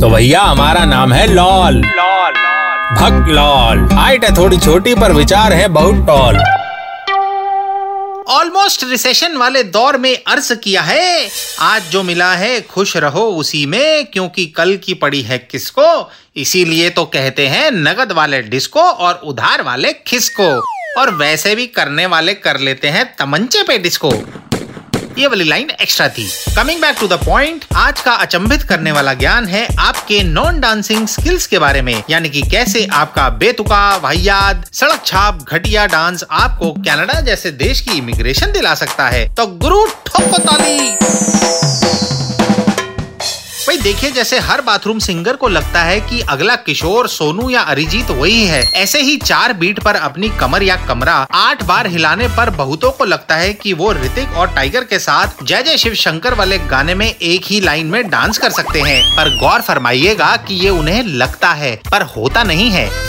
तो भैया, हमारा नाम है लॉल। लॉल भक्त लॉल। हाइट है थोड़ी छोटी, पर विचार है बहुत टॉल। ऑलमोस्ट रिसेशन वाले दौर में अर्ज़ किया है। आज जो मिला है, खुश रहो उसी में, क्योंकि कल की पड़ी है किसको? इसीलिए तो कहते हैं नगद वाले डिस्को और उधार वाले खिसको। और वैसे भी करने वाले कर लेते हैं तमंचे पे डिस्को। ये वाली लाइन एक्स्ट्रा थी। Coming back to the point आज का अचंभित करने वाला ज्ञान है आपके नॉन डांसिंग स्किल्स के बारे में, यानी कि कैसे आपका बेतुका वाहियात सड़क छाप, घटिया डांस आपको कनाडा जैसे देश की इमिग्रेशन दिला सकता है। तो गुरु ठोको ताली। देखिए, जैसे हर बाथरूम सिंगर को लगता है कि अगला किशोर, सोनू या अरिजीत वही है। ऐसे ही चार बीट पर अपनी कमर या कमरा आठ बार हिलाने पर बहुतों को लगता है कि वो ऋतिक और टाइगर के साथ जय जय शिव शंकर वाले गाने में एक ही लाइन में डांस कर सकते हैं। पर गौर फरमाइएगा कि ये उन्हें लगता है, पर होता नहीं है।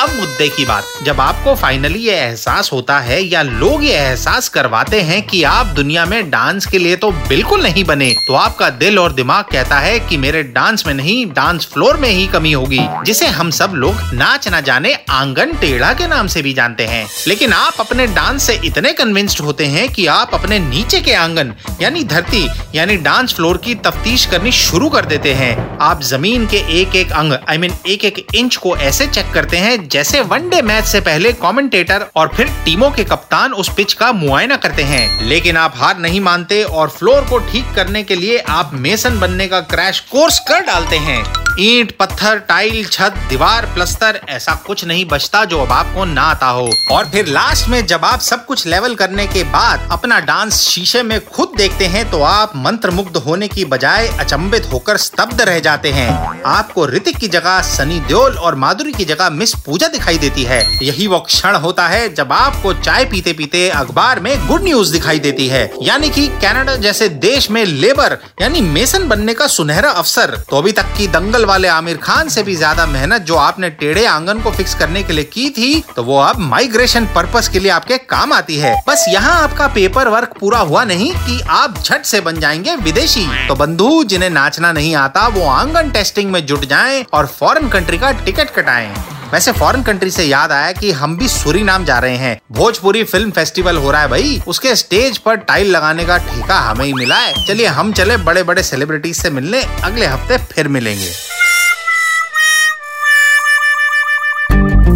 अब मुद्दे की बात। जब आपको फाइनली ये एहसास होता है या लोग ये एहसास करवाते हैं कि आप दुनिया में डांस के लिए तो बिल्कुल नहीं बने तो आपका दिल और दिमाग कहता है कि मेरे डांस में नहीं डांस फ्लोर में ही कमी होगी जिसे हम सब लोग नाच न जाने आँगन टेढ़ा के नाम से भी जानते हैं। लेकिन आप अपने डांस से इतने कन्विंस्ड होते हैं कि आप अपने नीचे के आँगन यानी धरती यानी डांस फ्लोर की तफ्तीश करनी शुरू कर देते हैं। आप ज़मीन के एक एक अंग आई I मीन mean, एक एक इंच को ऐसे चेक करते हैं जैसे वनडे मैच से पहले कमेंटेटर और फिर टीमों के कप्तान उस पिच का मुआयना करते हैं। लेकिन आप हार नहीं मानते और फ्लोर को ठीक करने के लिए आप मेसन बनने का क्रैश कोर्स कर डालते हैं। ईंट, पत्थर, टाइल, छत, दीवार, प्लस्तर, ऐसा कुछ नहीं बचता जो अब आपको ना आता हो। और फिर लास्ट में जब आप सब कुछ लेवल करने के बाद अपना डांस शीशे में खुद देखते हैं तो आप मंत्र मुग्ध होने की बजाय अचंबित होकर स्तब्ध रह जाते हैं। आपको ऋतिक की जगह सनी देओल और माधुरी की जगह मिस पूजा दिखाई देती है। यही वो क्षण होता है जब आपको चाय पीते पीते अखबार में गुड न्यूज़ दिखाई देती है। यानी कि कनाडा जैसे देश में लेबर यानी मेसन बनने का सुनहरा अवसर। तो अभी तक की दंगल वाले आमिर खान से भी ज़्यादा मेहनत जो आपने टेढ़े आँगन को फिक्स करने के लिए की थी तो वो अब माइग्रेशन पर्पस के लिए आपके काम आती है। बस यहाँ आपका पेपर वर्क पूरा हुआ नहीं कि आप झट से बन जाएँगे विदेशी। तो बंधु, जिन्हें नाचना नहीं आता, वो आँगन टेस्टिंग में जुट जाएँ और फॉरेन कंट्री का टिकट कटाएँ। वैसे फॉरेन कंट्री से याद आया कि हम भी सूरी नाम जा रहे हैं। भोजपुरी फ़िल्म फेस्टिवल हो रहा है भाई। उसके स्टेज पर टाइल लगाने का ठेका हमें ही मिला है। चलिए हम चले बड़े बड़े सेलिब्रिटीज से मिलने। अगले हफ़्ते फिर मिलेंगे।